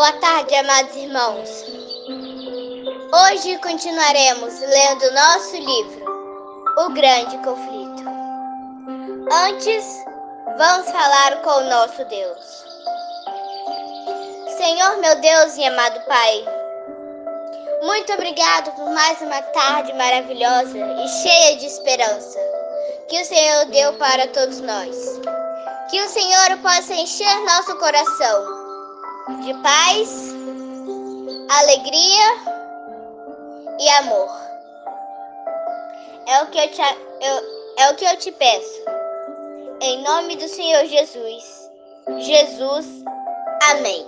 Boa tarde, amados irmãos. Hoje continuaremos lendo nosso livro, O Grande Conflito. Antes, vamos falar com o nosso Deus. Senhor, meu Deus e amado Pai, muito obrigado por mais uma tarde maravilhosa e cheia de esperança que o Senhor deu para todos nós. Que o Senhor possa encher nosso coração de paz, alegria e amor. É o que eu te, eu, é o que eu te peço. Em nome do Senhor Jesus. Jesus. Amém.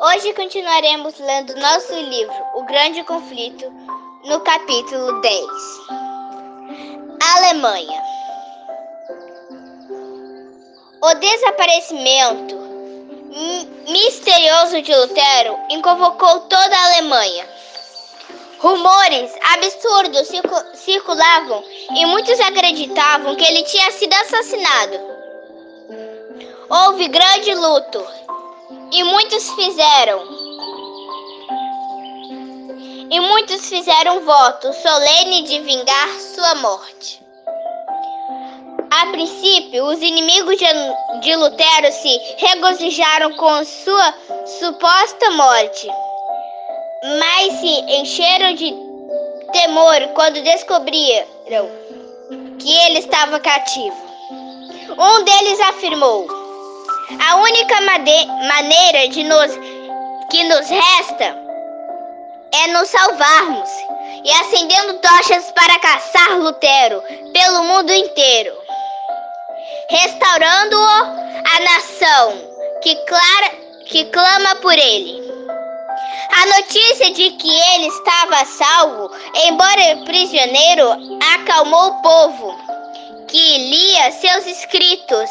Hoje continuaremos lendo nosso livro, O Grande Conflito, no capítulo 10. Alemanha. O desaparecimento misterioso de Lutero convocou toda a Alemanha. Rumores absurdos circulavam e muitos acreditavam que ele tinha sido assassinado. Houve grande luto e muitos fizeram e muitos fizeram voto solene de vingar sua morte. A princípio, os inimigos de Lutero se regozijaram com sua suposta morte, mas se encheram de temor quando descobriram que ele estava cativo. Um deles afirmou: A única maneira de nos que nos resta é nos salvarmos e acendendo tochas para caçar Lutero pelo mundo inteiro restaurando-o a nação que, clara, que clama por ele. A notícia de que ele estava salvo, embora prisioneiro, acalmou o povo, que lia seus escritos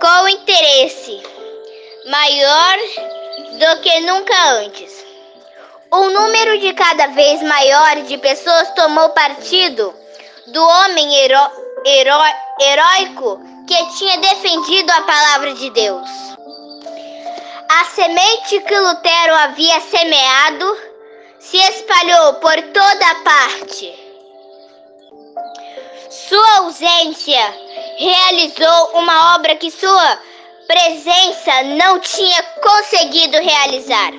com interesse maior do que nunca antes. Um número de cada vez maior de pessoas tomou partido do homem heró heró heróico que tinha defendido a palavra de Deus. A semente que Lutero havia semeado se espalhou por toda parte. Sua ausência realizou uma obra que sua presença não tinha conseguido realizar.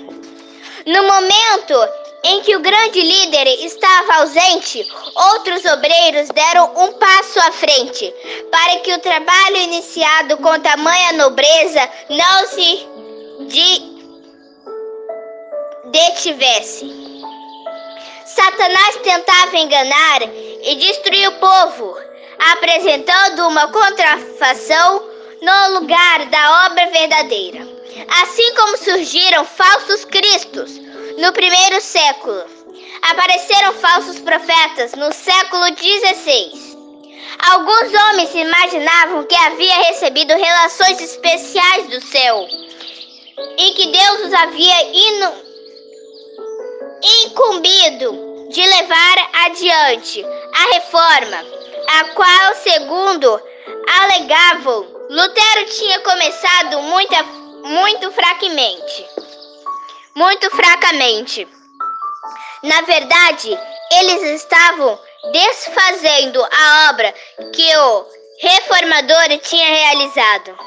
No momento em que o grande líder estava ausente, outros obreiros deram um passo à frente, para que o trabalho iniciado com tamanha nobreza não se de detivesse. Satanás tentava enganar e destruir o povo, apresentando uma contrafação no lugar da obra verdadeira. Assim como surgiram falsos cristos, no primeiro século. Apareceram falsos profetas no século XVI. Alguns homens imaginavam que havia recebido relações especiais do céu e que Deus os havia incumbido de levar adiante a reforma, a qual, segundo alegavam, Lutero tinha começado muita, muito fraquamente muito fracamente. Na verdade, eles estavam desfazendo a obra que o reformador tinha realizado.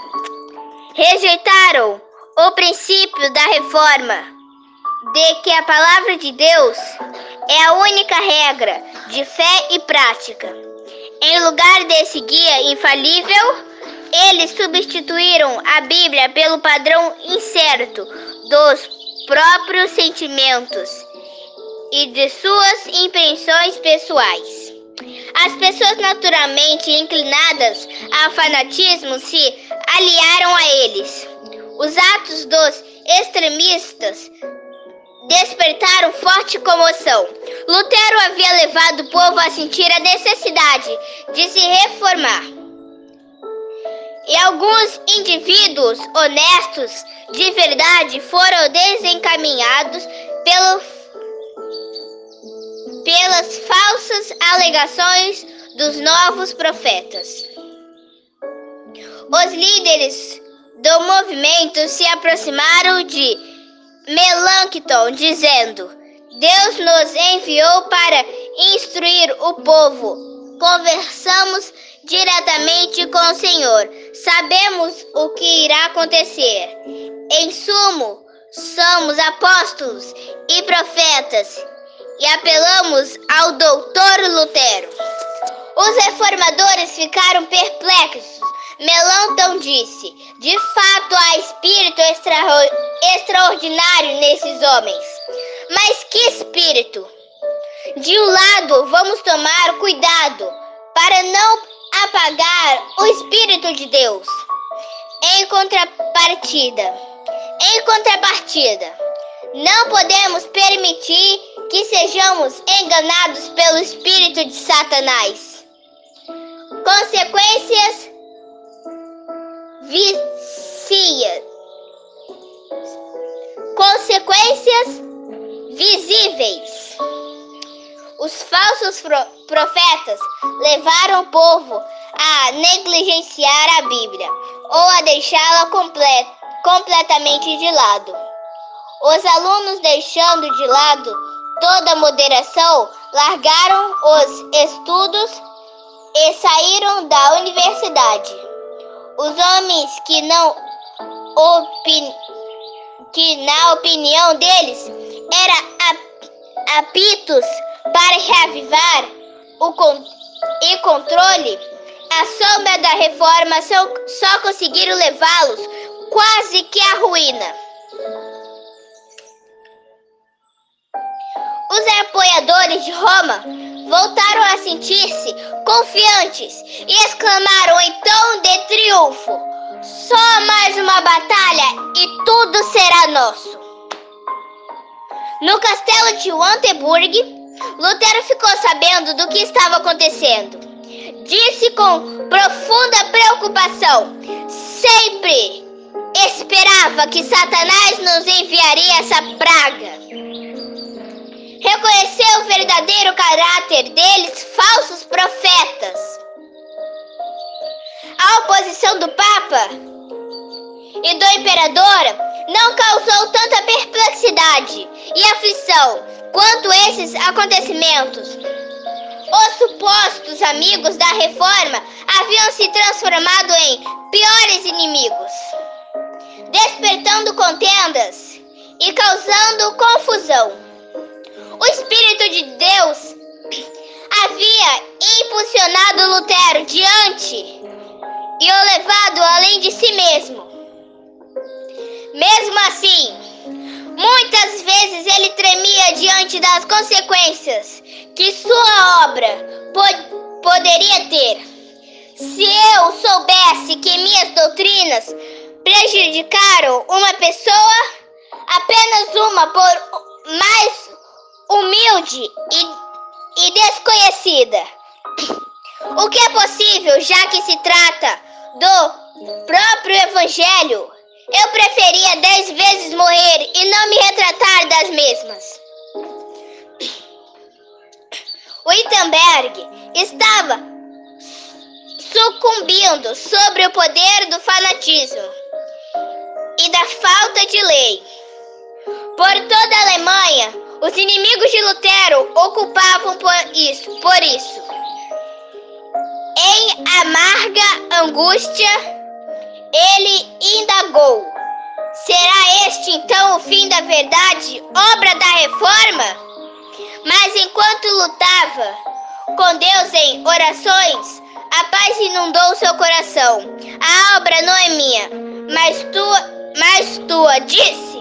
Rejeitaram o princípio da reforma, de que a palavra de Deus é a única regra de fé e prática. Em lugar desse guia infalível, eles substituíram a Bíblia pelo padrão incerto dos próprios sentimentos e de suas impressões pessoais. As pessoas naturalmente inclinadas ao fanatismo se aliaram a eles. Os atos dos extremistas despertaram forte comoção. Lutero havia levado o povo a sentir a necessidade de se reformar. E alguns indivíduos honestos de verdade foram desencaminhados pelo, pelas falsas alegações dos novos profetas. Os líderes do movimento se aproximaram de Melancton, dizendo: Deus nos enviou para instruir o povo. Conversamos diretamente com o Senhor. Sabemos o que irá acontecer. Em sumo, somos apóstolos e profetas e apelamos ao doutor Lutero. Os reformadores ficaram perplexos. Melanton disse: De fato há espírito extra extraordinário nesses homens. Mas que espírito? De um lado, vamos tomar cuidado para não apagar o espírito de Deus. Em contrapartida, em contrapartida, não podemos permitir que sejamos enganados pelo espírito de Satanás. Consequências vicias. Consequências visíveis. Os falsos profetas levaram o povo a negligenciar a Bíblia ou a deixá-la complet completamente de lado. Os alunos, deixando de lado toda moderação, largaram os estudos e saíram da universidade. Os homens que não opin... que na opinião deles era apitos para reavivar o con... e controle, a sombra da reforma só, só conseguiram levá-los quase que à ruína. Os apoiadores de Roma voltaram a sentir-se confiantes e exclamaram em tom de triunfo: Só mais uma batalha e tudo será nosso. No castelo de Wanteburg, Lutero ficou sabendo do que estava acontecendo. Disse com profunda preocupação: Sempre esperava que Satanás nos enviaria essa praga reconheceu o verdadeiro caráter deles, falsos profetas. A oposição do Papa e do Imperador não causou tanta perplexidade e aflição quanto esses acontecimentos. Os supostos amigos da reforma haviam se transformado em piores inimigos, despertando contendas e causando confusão. O Espírito de Deus havia impulsionado Lutero diante e o levado além de si mesmo. Mesmo assim, muitas vezes ele tremia diante das consequências que sua obra pod poderia ter. Se eu soubesse que minhas doutrinas prejudicaram uma pessoa, apenas uma por mais humilde e, e desconhecida. O que é possível, já que se trata do próprio Evangelho, eu preferia dez vezes morrer e não me retratar das mesmas. Wittenberg estava sucumbindo sobre o poder do fanatismo e da falta de lei. Por toda a Alemanha, os inimigos de Lutero ocupavam por isso, por isso. Em amarga angústia, ele indagou: Será este então o fim da verdade, obra da reforma? Mas enquanto lutava com Deus em orações, a paz inundou seu coração. A obra não é minha, mas tua, mas tua, disse.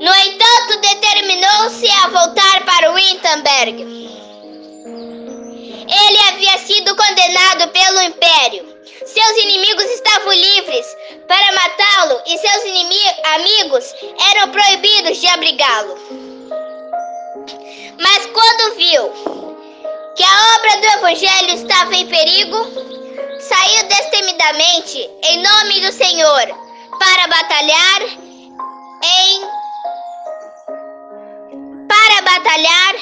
No entanto, determinou-se a voltar para Wittenberg. Ele havia sido condenado pelo império. Seus inimigos estavam livres para matá-lo e seus amigos eram proibidos de abrigá-lo. Mas quando viu que a obra do Evangelho estava em perigo, saiu destemidamente em nome do Senhor para batalhar em batalhar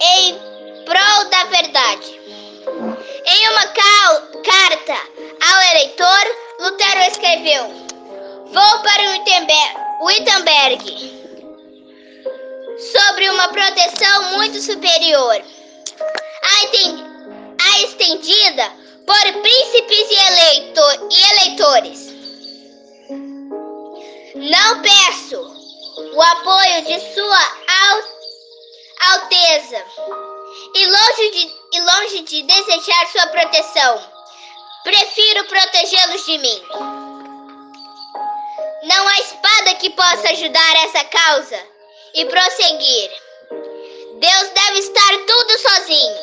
em prol da verdade. Em uma carta ao eleitor, Lutero escreveu: Wittenberg sobre uma proteção muito superior, a, estendida por príncipes e, eleito, e eleitores. Não peço o apoio de Sua Alteza e longe de, e longe de desejar sua proteção, prefiro protegê-los de mim. Não há espada que possa ajudar essa causa e prosseguir. Deus deve estar tudo sozinho.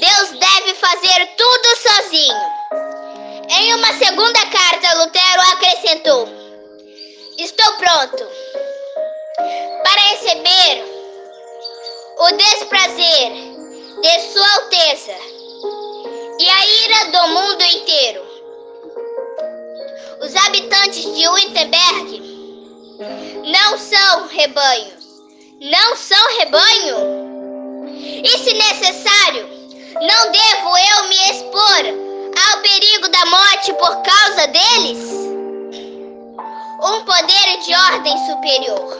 Deus deve fazer tudo sozinho. Em uma segunda carta, Lutero acrescentou: Estou pronto para receber o desprazer de Sua Alteza e a ira do mundo inteiro. Os habitantes de Wittenberg não são rebanhos. Não são rebanho? E se necessário, não devo eu me expor ao perigo da morte por causa deles? Um poder de ordem superior.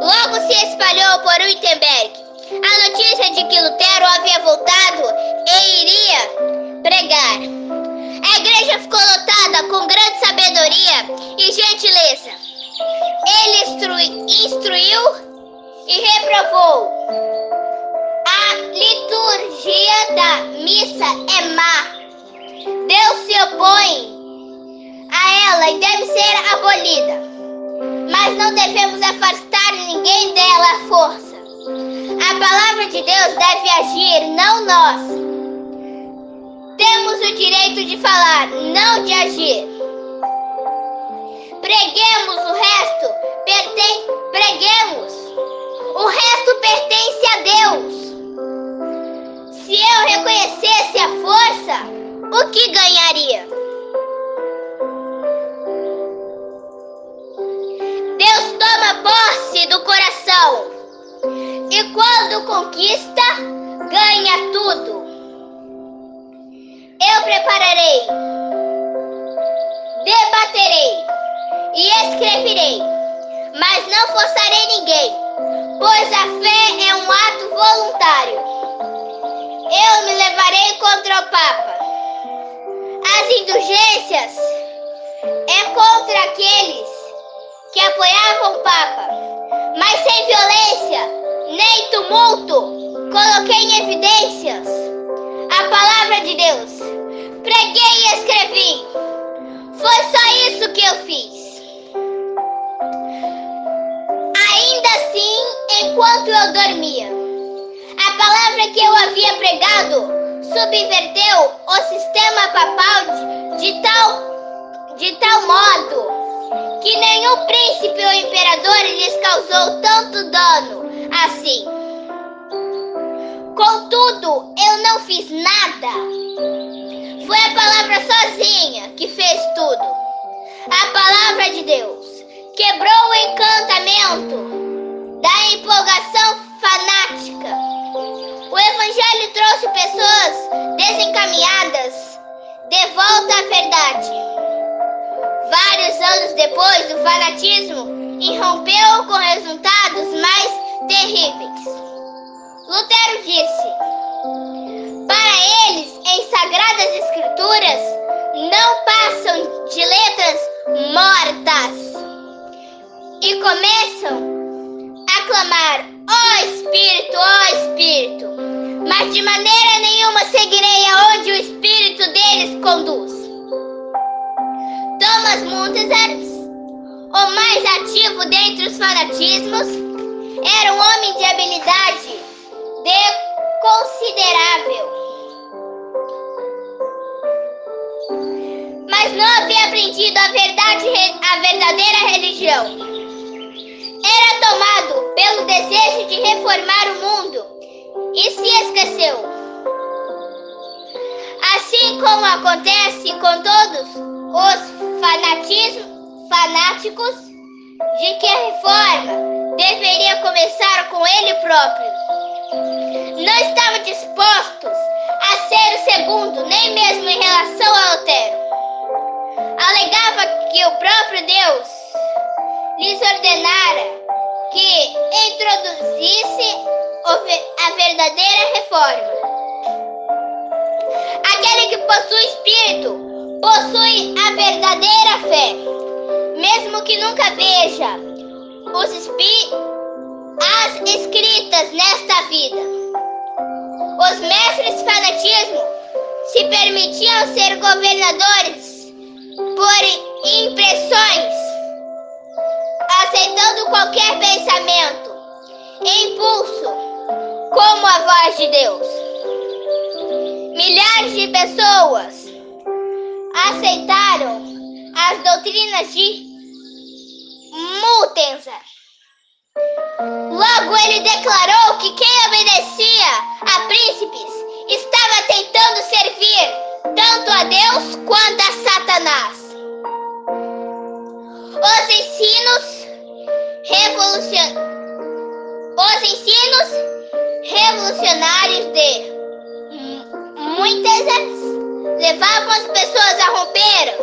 Logo se espalhou por Wittenberg a notícia de que Lutero havia voltado e iria pregar. A igreja ficou lotada com grande sabedoria e gentileza. Ele instrui, instruiu e reprovou. A liturgia da missa é má. Deus se opõe a ela e deve ser abolida. Mas não devemos afastar ninguém dela à força. A palavra de Deus deve agir, não nós. Temos o direito de falar, não de agir. Preguemos o resto, perten preguemos. O resto pertence a Deus. Se eu reconhecesse a força, o que ganharia? Deus toma posse do coração. E quando conquista, ganha tudo. Eu prepararei, debaterei e escreverei, mas não forçarei ninguém, pois a fé é um ato voluntário. Eu me levarei contra o Papa. As indulgências é contra aqueles que apoiavam o Papa, mas sem violência nem tumulto. Coloquei em evidências a palavra de Deus preguei e escrevi. Foi só isso que eu fiz. Ainda assim, enquanto eu dormia, a palavra que eu havia pregado subverteu o sistema papal de, de tal, de tal modo que nenhum príncipe ou imperador lhes causou tanto dano assim. Contudo, eu não fiz nada foi a palavra sozinha que fez tudo. A palavra de Deus quebrou o encantamento da empolgação fanática. O Evangelho trouxe pessoas desencaminhadas de volta à verdade. Vários anos depois, o fanatismo irrompeu com resultados mais terríveis. Lutero disse: Para eles, em sagradas escrituras não passam de letras mortas e começam a clamar: Ó oh Espírito, ó oh Espírito, mas de maneira nenhuma seguirei aonde o Espírito deles conduz. Thomas Montezers, o mais ativo dentre os fanatismos, era um homem de habilidade de considerável mas não havia aprendido a verdade, a verdadeira religião. Era tomado pelo desejo de reformar o mundo e se esqueceu. Assim como acontece com todos os fanatismos, fanáticos, de que a reforma deveria começar com ele próprio. Não estavam dispostos a ser o segundo, nem mesmo em relação a Lutero. alegava que o próprio Deus lhes ordenara que introduzisse a verdadeira reforma. Aquele que possui espírito possui a verdadeira fé, mesmo que nunca veja os as escritas nesta vida. Os mestres fanatismo se permitiam ser governadores por impressões, aceitando qualquer pensamento impulso como a voz de Deus. Milhares de pessoas aceitaram as doutrinas de Mutenza. Logo ele declarou que quem obedecia a príncipes estava tentando servir tanto a Deus quanto a Satanás. Os ensinos revolucionários os ensinos revolucionários de muitas levavam as pessoas a romper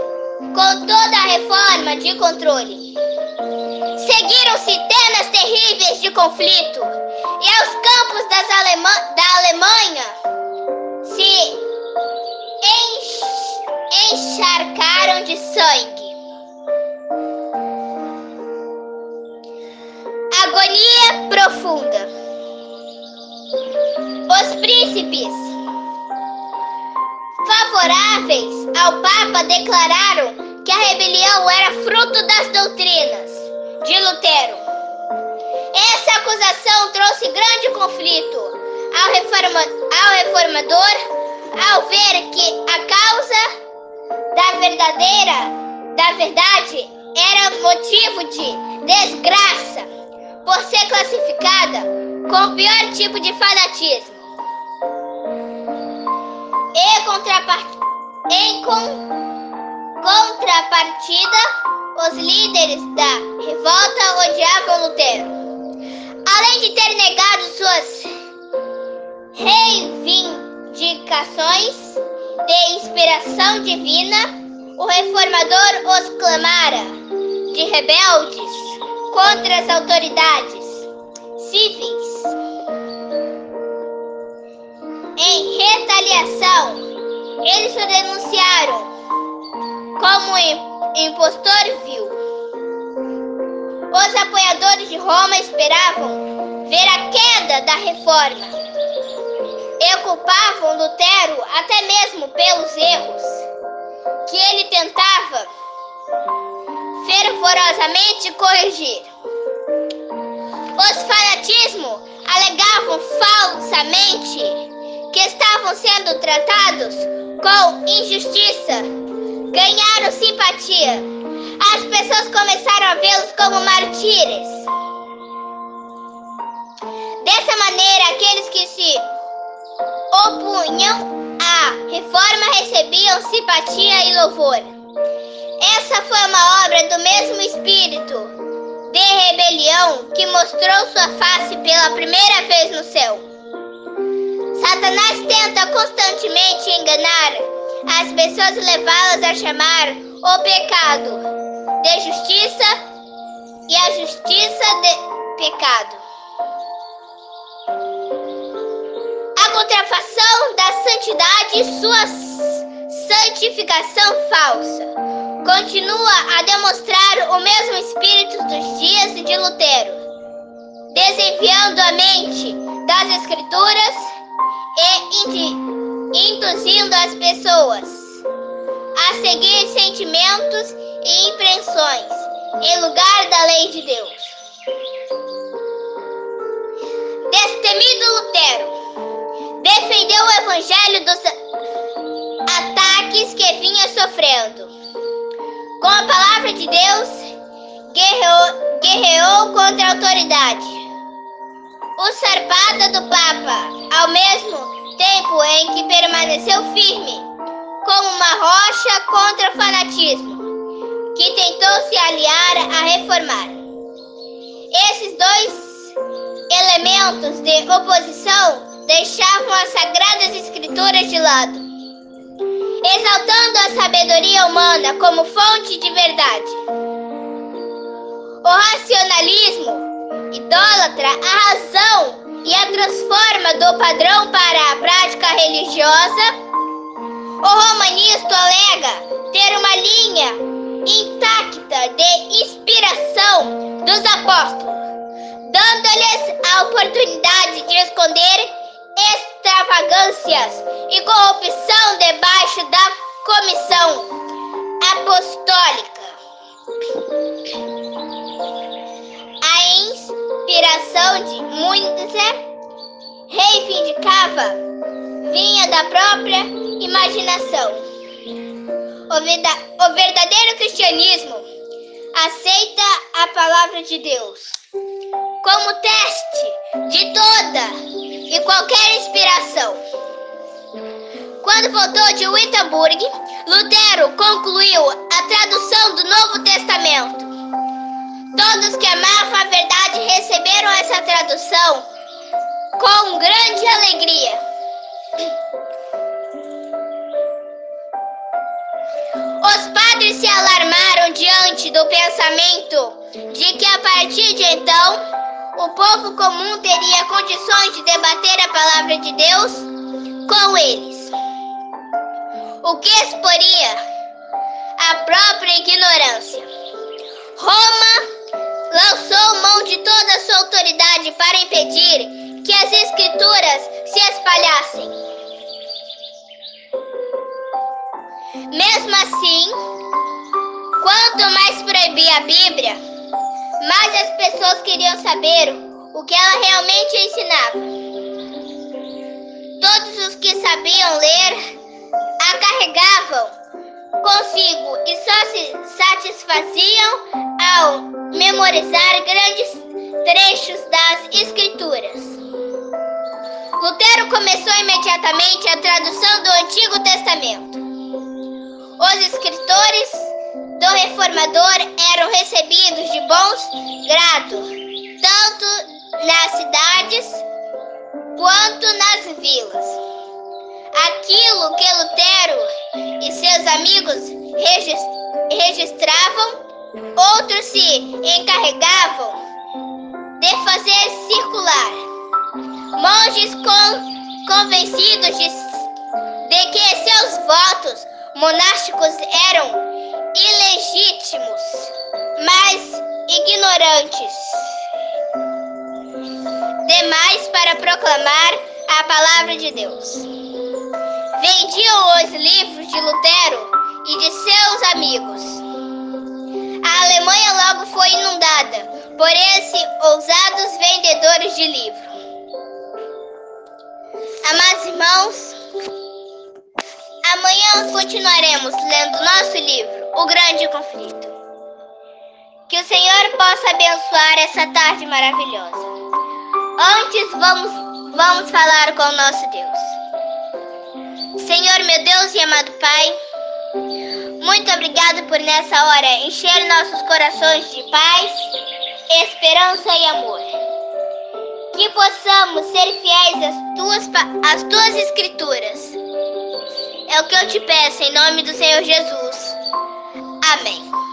com toda a reforma de controle. Seguiram-se tenas terríveis de conflito e aos campos das Alema da Alemanha se encharcaram de sangue. Agonia profunda. Os príncipes favoráveis ao Papa declararam que a rebelião era fruto das doutrinas de Lutero. Essa acusação trouxe grande conflito ao, reforma, ao reformador ao ver que a causa da verdadeira da verdade era motivo de desgraça por ser classificada como o pior tipo de fanatismo e contrapartida, em con, contrapartida, os líderes da revolta odiavam Lutero. Além de ter negado suas reivindicações de inspiração divina, o reformador os clamara de rebeldes contra as autoridades cíveis Em retaliação, eles o denunciaram como impostor vil. Os apoiadores de Roma esperavam ver a queda da reforma e culpavam Lutero até mesmo pelos erros que ele tentava fervorosamente corrigir. Os fanatismo alegavam falsamente que estavam sendo tratados com injustiça ganharam simpatia. As pessoas começaram a vê-los como mártires. Dessa maneira, aqueles que se opunham à reforma recebiam simpatia e louvor. Essa foi uma obra do mesmo espírito de rebelião que mostrou sua face pela primeira vez no céu. Satanás tenta constantemente enganar as pessoas levá-las a chamar o pecado de justiça e a justiça de pecado. A contrafação da santidade e sua santificação falsa continua a demonstrar o mesmo espírito dos dias de Lutero, desenviando a mente das Escrituras e induzindo as pessoas a seguir sentimentos e impressões em lugar da lei de Deus. Destemido Lutero defendeu o evangelho dos ataques que vinha sofrendo. Com a palavra de Deus, guerreou, guerreou contra a autoridade o sarpada do Papa, ao mesmo tempo em que permaneceu firme, como uma rocha contra o fanatismo, que tentou se aliar a reformar. Esses dois elementos de oposição deixavam as sagradas escrituras de lado. exaltando a sabedoria humana como fonte de verdade. O racionalismo idólatra a razão e a transforma do padrão para a prática religiosa. O romanista alega ter uma linha intacta de inspiração dos apóstolos, dando-lhes a oportunidade de esconder extravagâncias e corrupção debaixo da comissão apostólica. Inspiração de Munzer reivindicava vinha da própria imaginação. O verdadeiro cristianismo aceita a palavra de Deus como teste de toda e qualquer inspiração. Quando voltou de Wittenberg, Lutero concluiu a tradução do Novo Testamento. Todos que amavam a verdade receberam essa tradução com grande alegria. Os padres se alarmaram diante do pensamento de que a partir de então o povo comum teria condições de debater a palavra de Deus com eles. O que exporia a própria ignorância. Roma impedir que as escrituras se espalhassem. Mesmo assim, quanto mais proibia a Bíblia, mas as pessoas queriam saber o que ela realmente ensinava. Todos os que sabiam ler a carregavam consigo e só se satisfaziam ao memorizar grandes trechos das Escrituras. Lutero começou imediatamente a tradução do Antigo Testamento. Os escritores do reformador eram recebidos de bons grado, tanto nas cidades quanto nas vilas. Aquilo que Lutero e seus amigos registravam, outros se encarregavam de fazer circular. Monges con convencidos de, de que seus votos monásticos eram ilegítimos, mas ignorantes. Demais para proclamar a palavra de Deus. Vendiam os livros de Lutero e de seus amigos. Por esses ousados vendedores de livros. Amados irmãos, amanhã continuaremos lendo nosso livro o grande conflito. Que o Senhor possa abençoar essa tarde maravilhosa. Antes, vamos, vamos falar com o nosso Deus. Senhor, meu Deus e amado Pai, muito obrigado por nessa hora encher nossos corações de paz, esperança e amor. Que possamos ser fiéis às tuas, às tuas escrituras. É o que eu te peço em nome do Senhor Jesus. Amém.